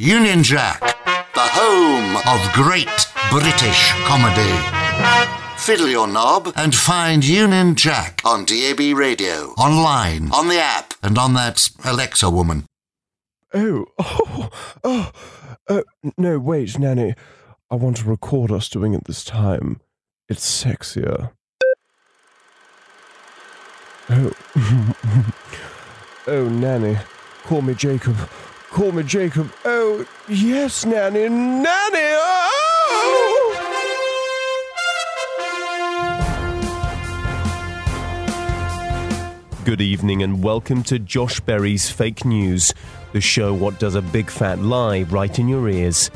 Union Jack, the home of great British comedy. Fiddle your knob and find Union Jack on DAB Radio, online, on the app, and on that Alexa woman. Oh, oh, oh, oh, no, wait, Nanny. I want to record us doing it this time. It's sexier. Oh, oh, Nanny. Call me Jacob. Call me Jacob. Oh, yes, Nanny. Nanny! Oh! Good evening and welcome to Josh Berry's Fake News, the show what does a big fat lie right in your ears.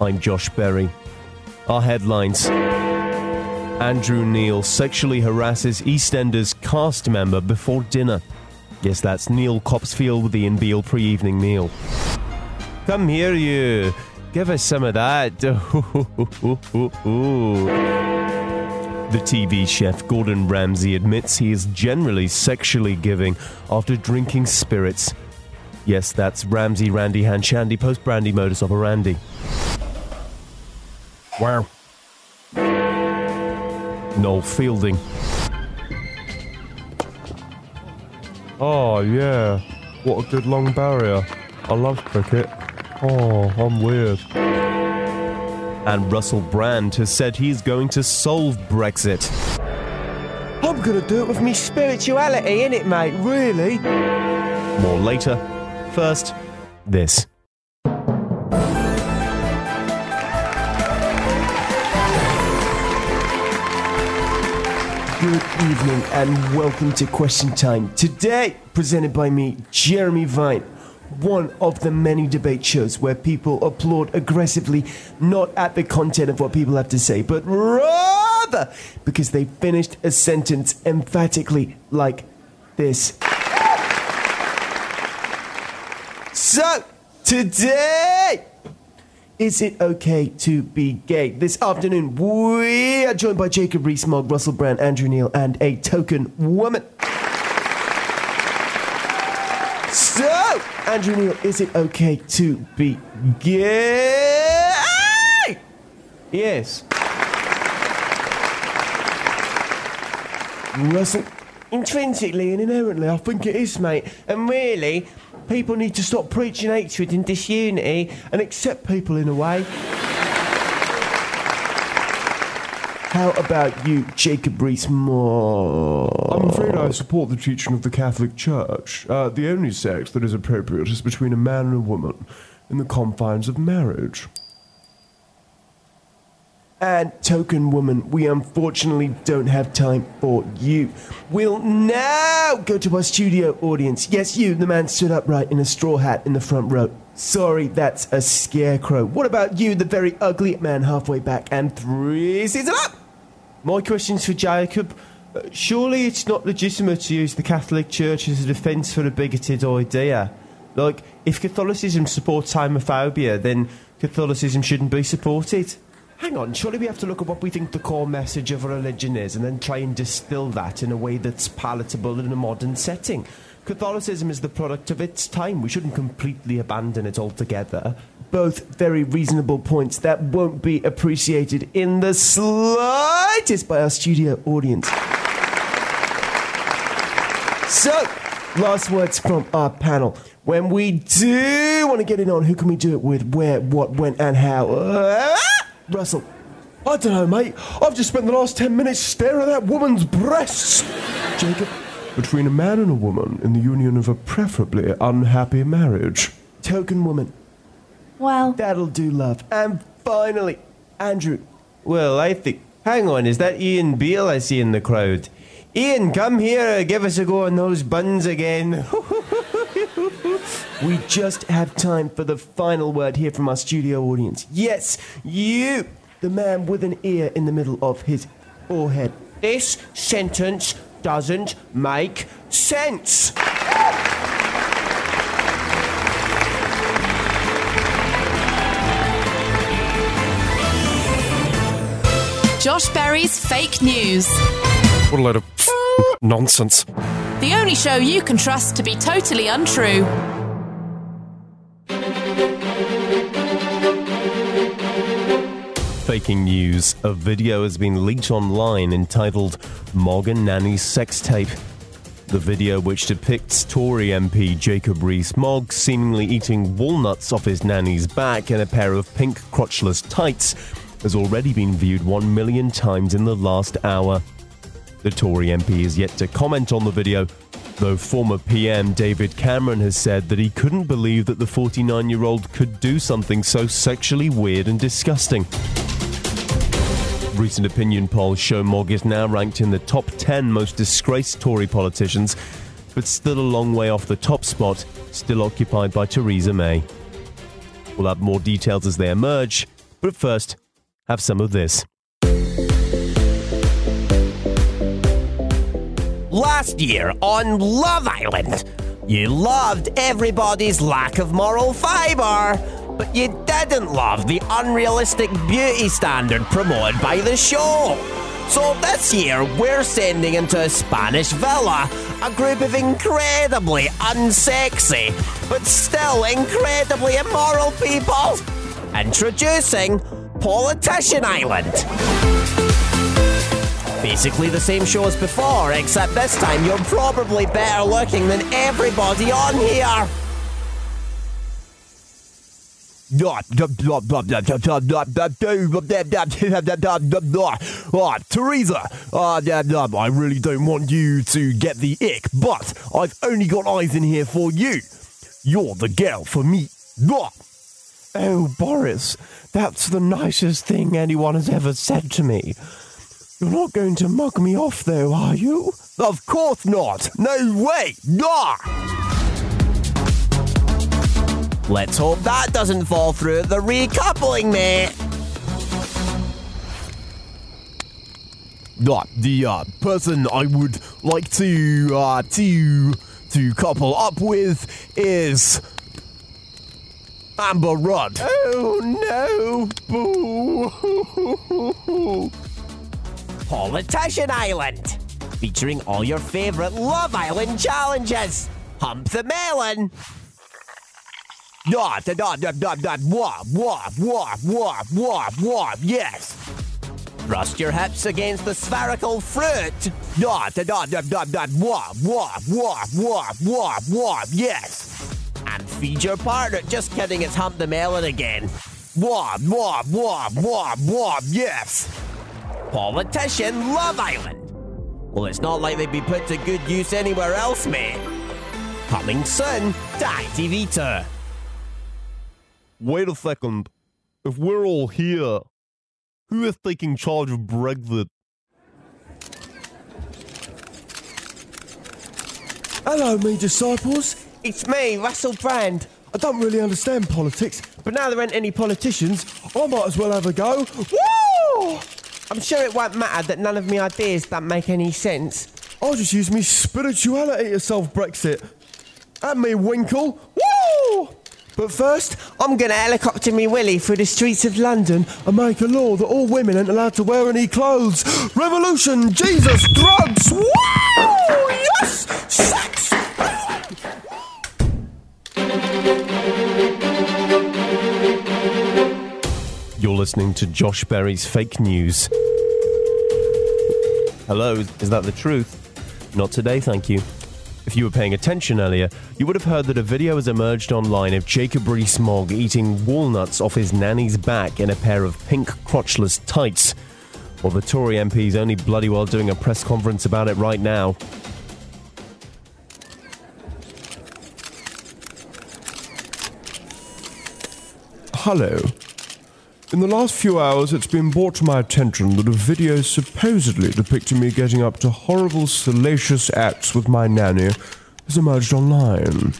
I'm Josh Berry. Our headlines Andrew Neil sexually harasses EastEnders cast member before dinner. Yes, that's Neil Copsfield with Ian Beale pre evening meal. Come here, you. Give us some of that. The TV chef Gordon Ramsay admits he is generally sexually giving after drinking spirits. Yes, that's Ramsay Randy Hanshandy post brandy modus operandi. Wow. Noel Fielding. Oh, yeah. What a good long barrier. I love cricket. Oh, I'm weird. And Russell Brand has said he's going to solve Brexit. I'm gonna do it with me spirituality, innit, mate? Really? More later. First, this. Evening and welcome to Question Time. Today, presented by me, Jeremy Vine, one of the many debate shows where people applaud aggressively, not at the content of what people have to say, but rather because they finished a sentence emphatically like this. So, today, is it okay to be gay? This afternoon, we are joined by Jacob Rees-Mogg, Russell Brand, Andrew Neil, and a token woman. So, Andrew Neil, is it okay to be gay? Yes. Russell, intrinsically and inherently, I think it is, mate. And really, people need to stop preaching hatred and disunity and accept people in a way. How about you, Jacob Rees-Mogg? I'm afraid I support the teaching of the Catholic Church. Uh, the only sex that is appropriate is between a man and a woman in the confines of marriage. And token woman, we unfortunately don't have time for you. We'll now go to our studio audience. Yes, you, the man stood upright in a straw hat in the front row. Sorry, that's a scarecrow. What about you, the very ugly man halfway back and three seasons up? My question's for Jacob. Uh, surely it's not legitimate to use the Catholic Church as a defence for a bigoted idea. Like, if Catholicism supports homophobia, then Catholicism shouldn't be supported. Hang on, surely we have to look at what we think the core message of a religion is and then try and distill that in a way that's palatable in a modern setting. Catholicism is the product of its time. We shouldn't completely abandon it altogether. Both very reasonable points that won't be appreciated in the slightest by our studio audience. So, last words from our panel. When we do want to get in on who can we do it with, where, what, when, and how. Uh, Russell. I don't know, mate. I've just spent the last ten minutes staring at that woman's breasts. Jacob. Between a man and a woman in the union of a preferably unhappy marriage. Token woman. Well, That'll do, love. And finally, Andrew. Well, I think. Hang on, is that Ian Beale I see in the crowd? Ian, come here, give us a go on those buns again. We just have time for the final word here from our studio audience. Yes, you, the man with an ear in the middle of his forehead. this sentence doesn't make sense. Josh Berry's fake news. What a load of nonsense. The only show you can trust to be totally untrue. Faking news. A video has been leaked online entitled Mogg and Nanny's Sex Tape. The video, which depicts Tory MP Jacob Rees-Mogg seemingly eating walnuts off his nanny's back in a pair of pink crotchless tights, has already been viewed one million times in the last hour. The Tory MP is yet to comment on the video, though former PM David Cameron has said that he couldn't believe that the 49 year old could do something so sexually weird and disgusting. Recent opinion polls show Mogg is now ranked in the top 10 most disgraced Tory politicians, but still a long way off the top spot, still occupied by Theresa May. We'll have more details as they emerge, but first, have some of this. Last year on Love Island, you loved everybody's lack of moral fibre, but you didn't love the unrealistic beauty standard promoted by the show. So this year, we're sending into a Spanish villa a group of incredibly unsexy, but still incredibly immoral people. Introducing Politician Island. Basically the same show as before, except this time you're probably better looking than everybody on here. Ah, Teresa, uh, I really don't want you to get the ick, but I've only got eyes in here for you. You're the girl for me. Ah. Oh, Boris, that's the nicest thing anyone has ever said to me. You're not going to mug me off, though, are you? Of course not. No way. Ah. Let's hope that doesn't fall through the recoupling, mate. Ah, the uh, person I would like to uh, to to couple up with is Amber Rudd. Oh, no. Boo. Politician Island, featuring all your favourite Love Island challenges. Hump the melon. Da da da da da wah wah wah wah wah wah yes. Thrust your hips against the spherical fruit. Da da da da da wah wah wah wah wah wah yes. And feed your partner. Just kidding, it's hump the melon again. Wah wah wah wah wah yes. Politician Love Island. Well, it's not like they'd be put to good use anywhere else, mate. Coming soon to ITV 2. Wait a second. If we're all here, who is taking charge of Brexit? Hello, me disciples. It's me, Russell Brand. I don't really understand politics, but now there ain't any politicians, I might as well have a go. Woo! I'm sure it won't matter that none of my ideas don't make any sense. I'll just use me spirituality to solve Brexit. And me winkle. But first, I'm gonna helicopter me Willie through the streets of London. I make a law that all women ain't allowed to wear any clothes. Revolution, Jesus, drugs. Woo! Yes! Sex! You're listening to Josh Berry's fake news. Hello, is that the truth? Not today, thank you. If you were paying attention earlier, you would have heard that a video has emerged online of Jacob Rees-Mogg eating walnuts off his nanny's back in a pair of pink crotchless tights. Well, the Tory MP is only bloody well doing a press conference about it right now. Hello. In the last few hours, it's been brought to my attention that a video supposedly depicting me getting up to horrible, salacious acts with my nanny has emerged online.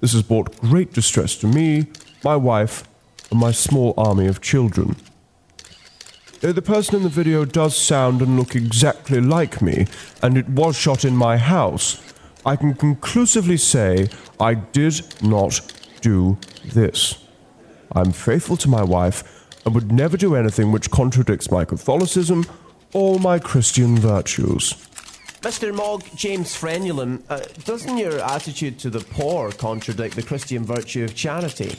This has brought great distress to me, my wife, and my small army of children. Though the person in the video does sound and look exactly like me, and it was shot in my house, I can conclusively say I did not do this. I'm faithful to my wife and would never do anything which contradicts my Catholicism or my Christian virtues. Mr. Mogg, James Frenulum, uh, doesn't your attitude to the poor contradict the Christian virtue of charity?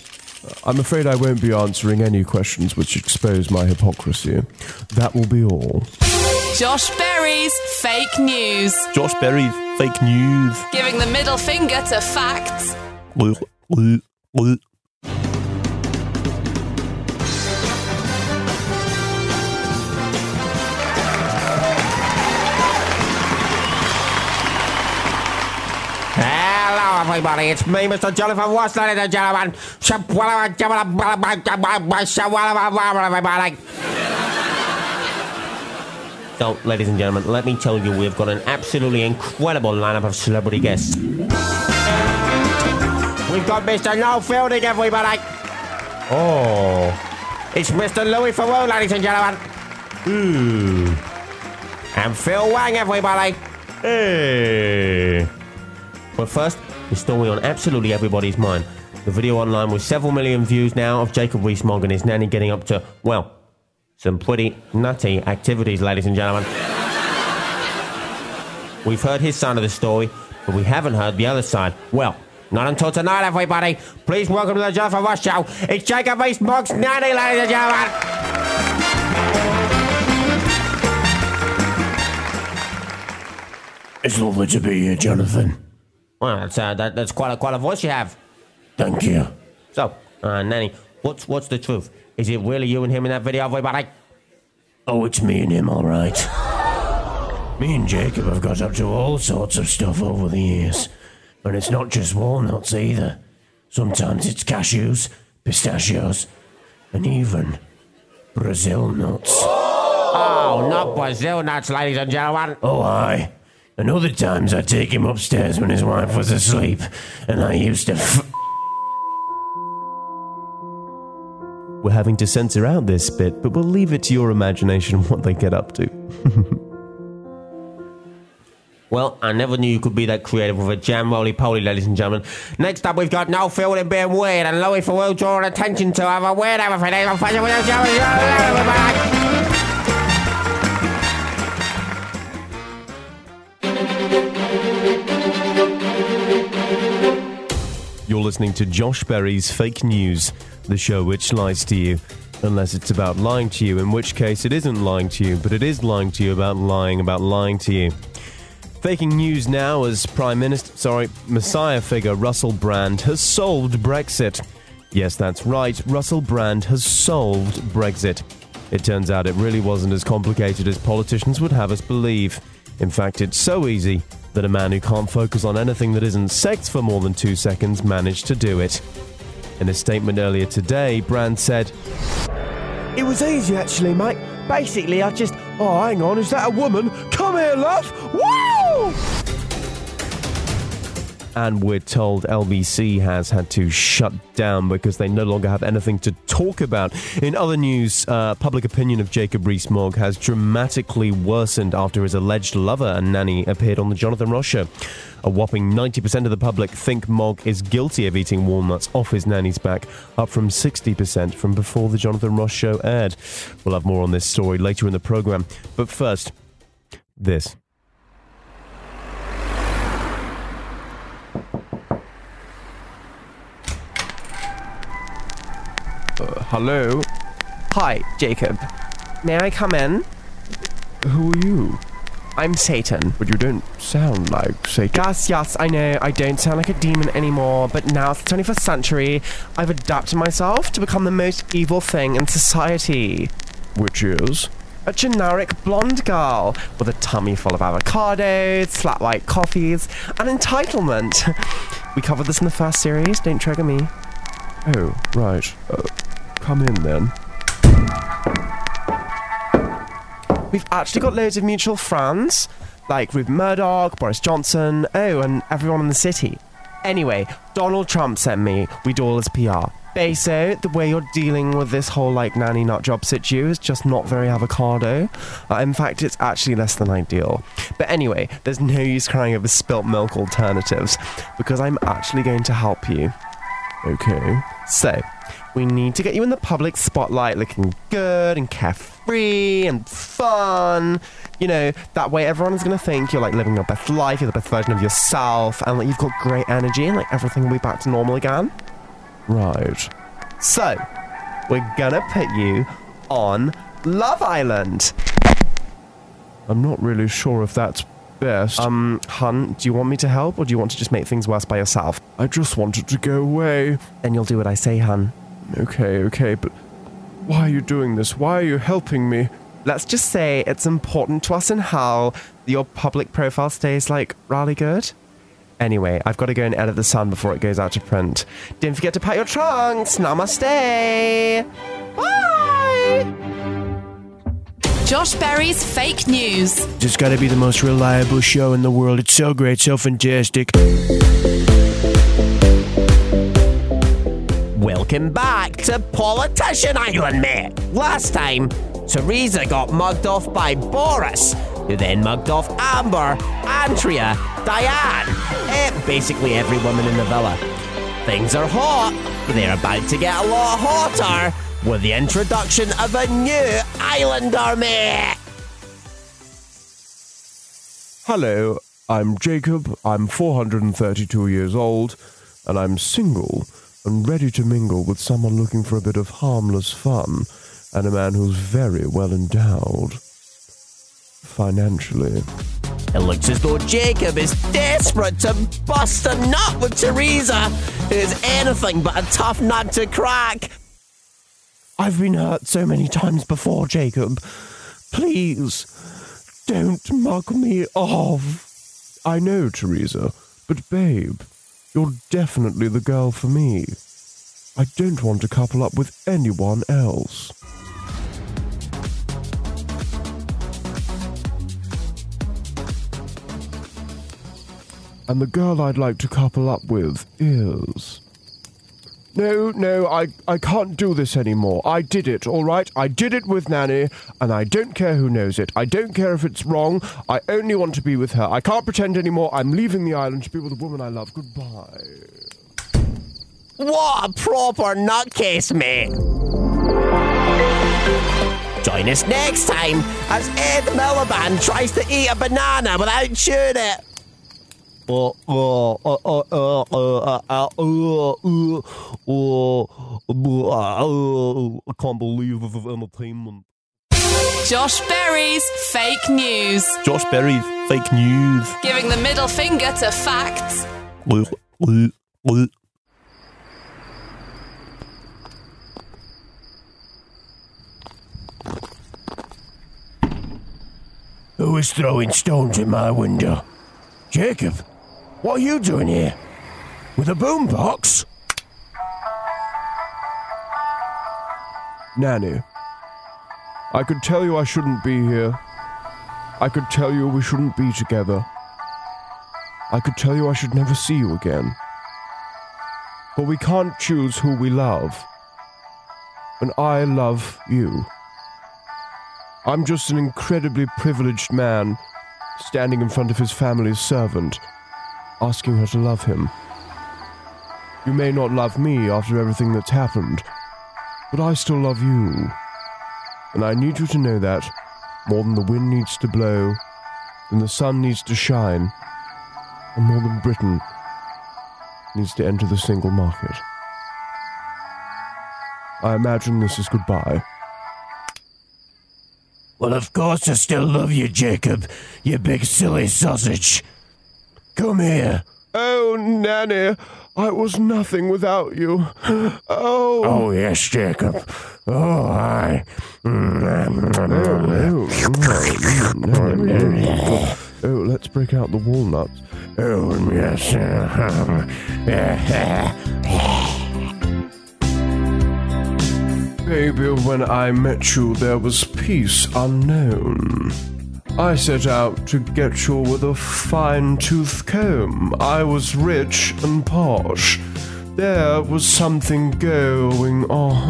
I'm afraid I won't be answering any questions which expose my hypocrisy. That will be all. Josh Berry's fake news. Josh Berry, fake news. Giving the middle finger to facts. Everybody. It's me, Mr. Jonathan Watts, ladies and gentlemen. Everybody. So, ladies and gentlemen, let me tell you, we've got an absolutely incredible lineup of celebrity guests. We've got Mr. Noel Fielding, everybody. Oh. It's Mr. Louis Theroux, ladies and gentlemen. Ooh. And Phil Wang, everybody. Hey. But first, the story on absolutely everybody's mind. The video online with several million views now of Jacob Rees-Mogg and his nanny getting up to, well, some pretty nutty activities, ladies and gentlemen. We've heard his side of the story, but we haven't heard the other side. Well, not until tonight, everybody. Please welcome to the Jonathan Ross Show. It's Jacob Rees-Mogg's nanny, ladies and gentlemen. It's lovely to be here, Jonathan. Well, that's, uh, that, that's quite a, quite a voice you have. Thank you. So, uh, nanny, what's, what's the truth? Is it really you and him in that video, everybody? Oh, it's me and him, all right. Me and Jacob have got up to all sorts of stuff over the years. And it's not just walnuts either. Sometimes it's cashews, pistachios, and even Brazil nuts. Oh, not Brazil nuts, ladies and gentlemen. Oh, aye. And other times I take him upstairs when his wife was asleep, and I used to f- We're having to censor out this bit, but we'll leave it to your imagination what they get up to. Well, I never knew you could be that creative with a jam roly poly, ladies and gentlemen. Next up, we've got Noel Fielding being weird and Louis Theroux drawing attention to have a weird everything. Listening to Josh Berry's Fake News, the show which lies to you. Unless it's about lying to you, in which case it isn't lying to you, but it is lying to you about lying about lying to you. Faking news now as Prime Minister, sorry, Messiah figure Russell Brand has solved Brexit. Yes, that's right, Russell Brand has solved Brexit. It turns out it really wasn't as complicated as politicians would have us believe. In fact, it's so easy that a man who can't focus on anything that isn't sex for more than two seconds managed to do it. In a statement earlier today, Brand said, It was easy, actually, mate. Basically, I just. Oh, hang on, is that a woman? Come here, love! Woo! And we're told LBC has had to shut down because they no longer have anything to talk about. In other news, uh, public opinion of Jacob Rees-Mogg has dramatically worsened after his alleged lover and nanny appeared on the Jonathan Ross show. A whopping 90% of the public think Mogg is guilty of eating walnuts off his nanny's back, up from 60% from before the Jonathan Ross show aired. We'll have more on this story later in the program. But first, this. Hello? Hi, Jacob. May I come in? Who are you? I'm Satan. But you don't sound like Satan. Yes, yes, I know I don't sound like a demon anymore, but now it's the 21st century. I've adapted myself to become the most evil thing in society. Which is? A generic blonde girl with a tummy full of avocados, flat white coffees, and entitlement. We covered this in the first series, don't trigger me. Oh, right. Uh, come in then. We've actually got loads of mutual friends, like Rupert Murdoch, Boris Johnson, oh, and everyone in the city. Anyway, Donald Trump sent me. We do all his PR. Beso, the way you're dealing with this whole like nanny nut job situ is just not very avocado. Uh, in fact, it's actually less than ideal. But anyway, there's no use crying over spilt milk alternatives because I'm actually going to help you. Okay. So, we need to get you in the public spotlight looking good and carefree and fun. You know, that way everyone is going to think you're like living your best life, you're the best version of yourself, and like you've got great energy and like everything will be back to normal again. Right. So, we're gonna put you on Love Island. I'm not really sure if that's best. Um, hun, do you want me to help or do you want to just make things worse by yourself? I just wanted to go away. Then you'll do what I say, hun. Okay, okay, but why are you doing this? Why are you helping me? Let's just say it's important to us in how your public profile stays like really good. Anyway, I've got to go and edit the sun before it goes out to print. Don't forget to pack your trunks. Namaste. Bye. Josh Berry's fake news. Just gotta be the most reliable show in the world. It's so great, so fantastic. Welcome back to Politician Island, mate. Last time, Theresa got mugged off by Boris, who then mugged off Amber, Andrea, Diane, and basically every woman in the villa. Things are hot, but they're about to get a lot hotter with the introduction of a new Islander, mate. Hello, I'm Jacob. I'm 432 years old, and I'm single and ready to mingle with someone looking for a bit of harmless fun and a man who's very well endowed financially. It looks as though Jacob is desperate to bust a nut with Teresa, who is anything but a tough nut to crack. I've been hurt so many times before, Jacob. Please, don't mug me off. I know, Teresa, but babe, you're definitely the girl for me. I don't want to couple up with anyone else. And the girl I'd like to couple up with is. No, no, I, I can't do this anymore. I did it, all right? I did it with Nanny, and I don't care who knows it. I don't care if it's wrong. I only want to be with her. I can't pretend anymore. I'm leaving the island to be with a woman I love. Goodbye. What a proper nutcase, mate. Join us next time as Ed Miliband tries to eat a banana without chewing it. I can't believe of entertainment. Josh Berry's fake news. Josh Berry, fake news. Giving the middle finger to facts. Who is throwing stones in my window? Jacob, what are you doing here? With a boombox? Nanny, I could tell you I shouldn't be here. I could tell you we shouldn't be together. I could tell you I should never see you again. But we can't choose who we love. And I love you. I'm just an incredibly privileged man standing in front of his family's servant, asking her to love him. You may not love me after everything that's happened, but I still love you. And I need you to know that more than the wind needs to blow, than the sun needs to shine, and more than Britain needs to enter the single market. I imagine this is goodbye. Well, of course I still love you, Jacob, you big silly sausage. Come here. Oh, Nanny, I was nothing without you. Oh, Oh, yes, Jacob. Oh, I. oh, let's break out the walnuts. Oh, yes. Uh, uh, uh, Baby, when I met you, there was peace unknown. I set out to get you with a fine tooth comb. I was rich and posh. There was something going on.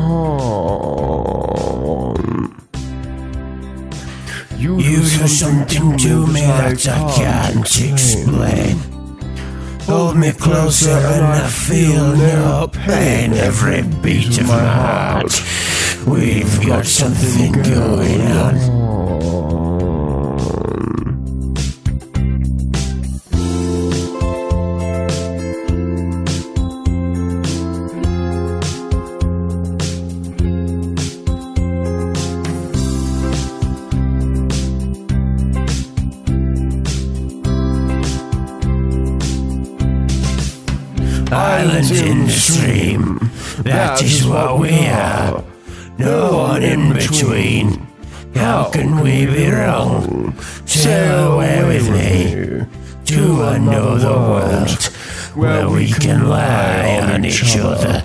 You, You do something to me that I can't explain. Hold me closer and I feel no pain every beat of my heart. We've got something going on. That is what we are. No one in between. How can we be wrong? Sail away with me to another world where we can lie on each other.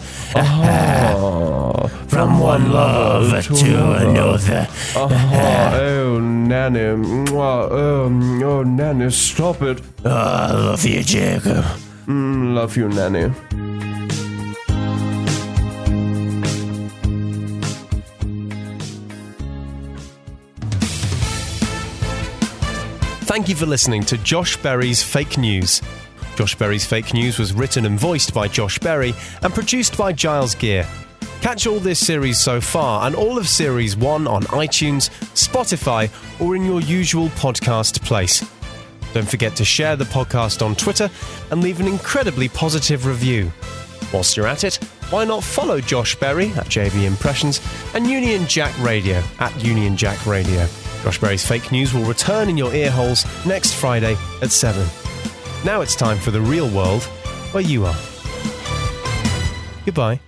From one love to another. Ah, oh, Nanny. Um, oh, Nanny, stop it. Oh, I love you, Jacob. Mm, love you, Nanny. Thank you for listening to Josh Berry's Fake News. Josh Berry's Fake News was written and voiced by Josh Berry and produced by Giles Gear. Catch all this series so far and all of Series 1 on iTunes, Spotify, or in your usual podcast place. Don't forget to share the podcast on Twitter and leave an incredibly positive review. Whilst you're at it, why not follow Josh Berry at JB Impressions and Union Jack Radio at Union Jack Radio. Josh Berry's Fake News will return in your ear holes next Friday at 7. Now it's time for the real world where you are. Goodbye.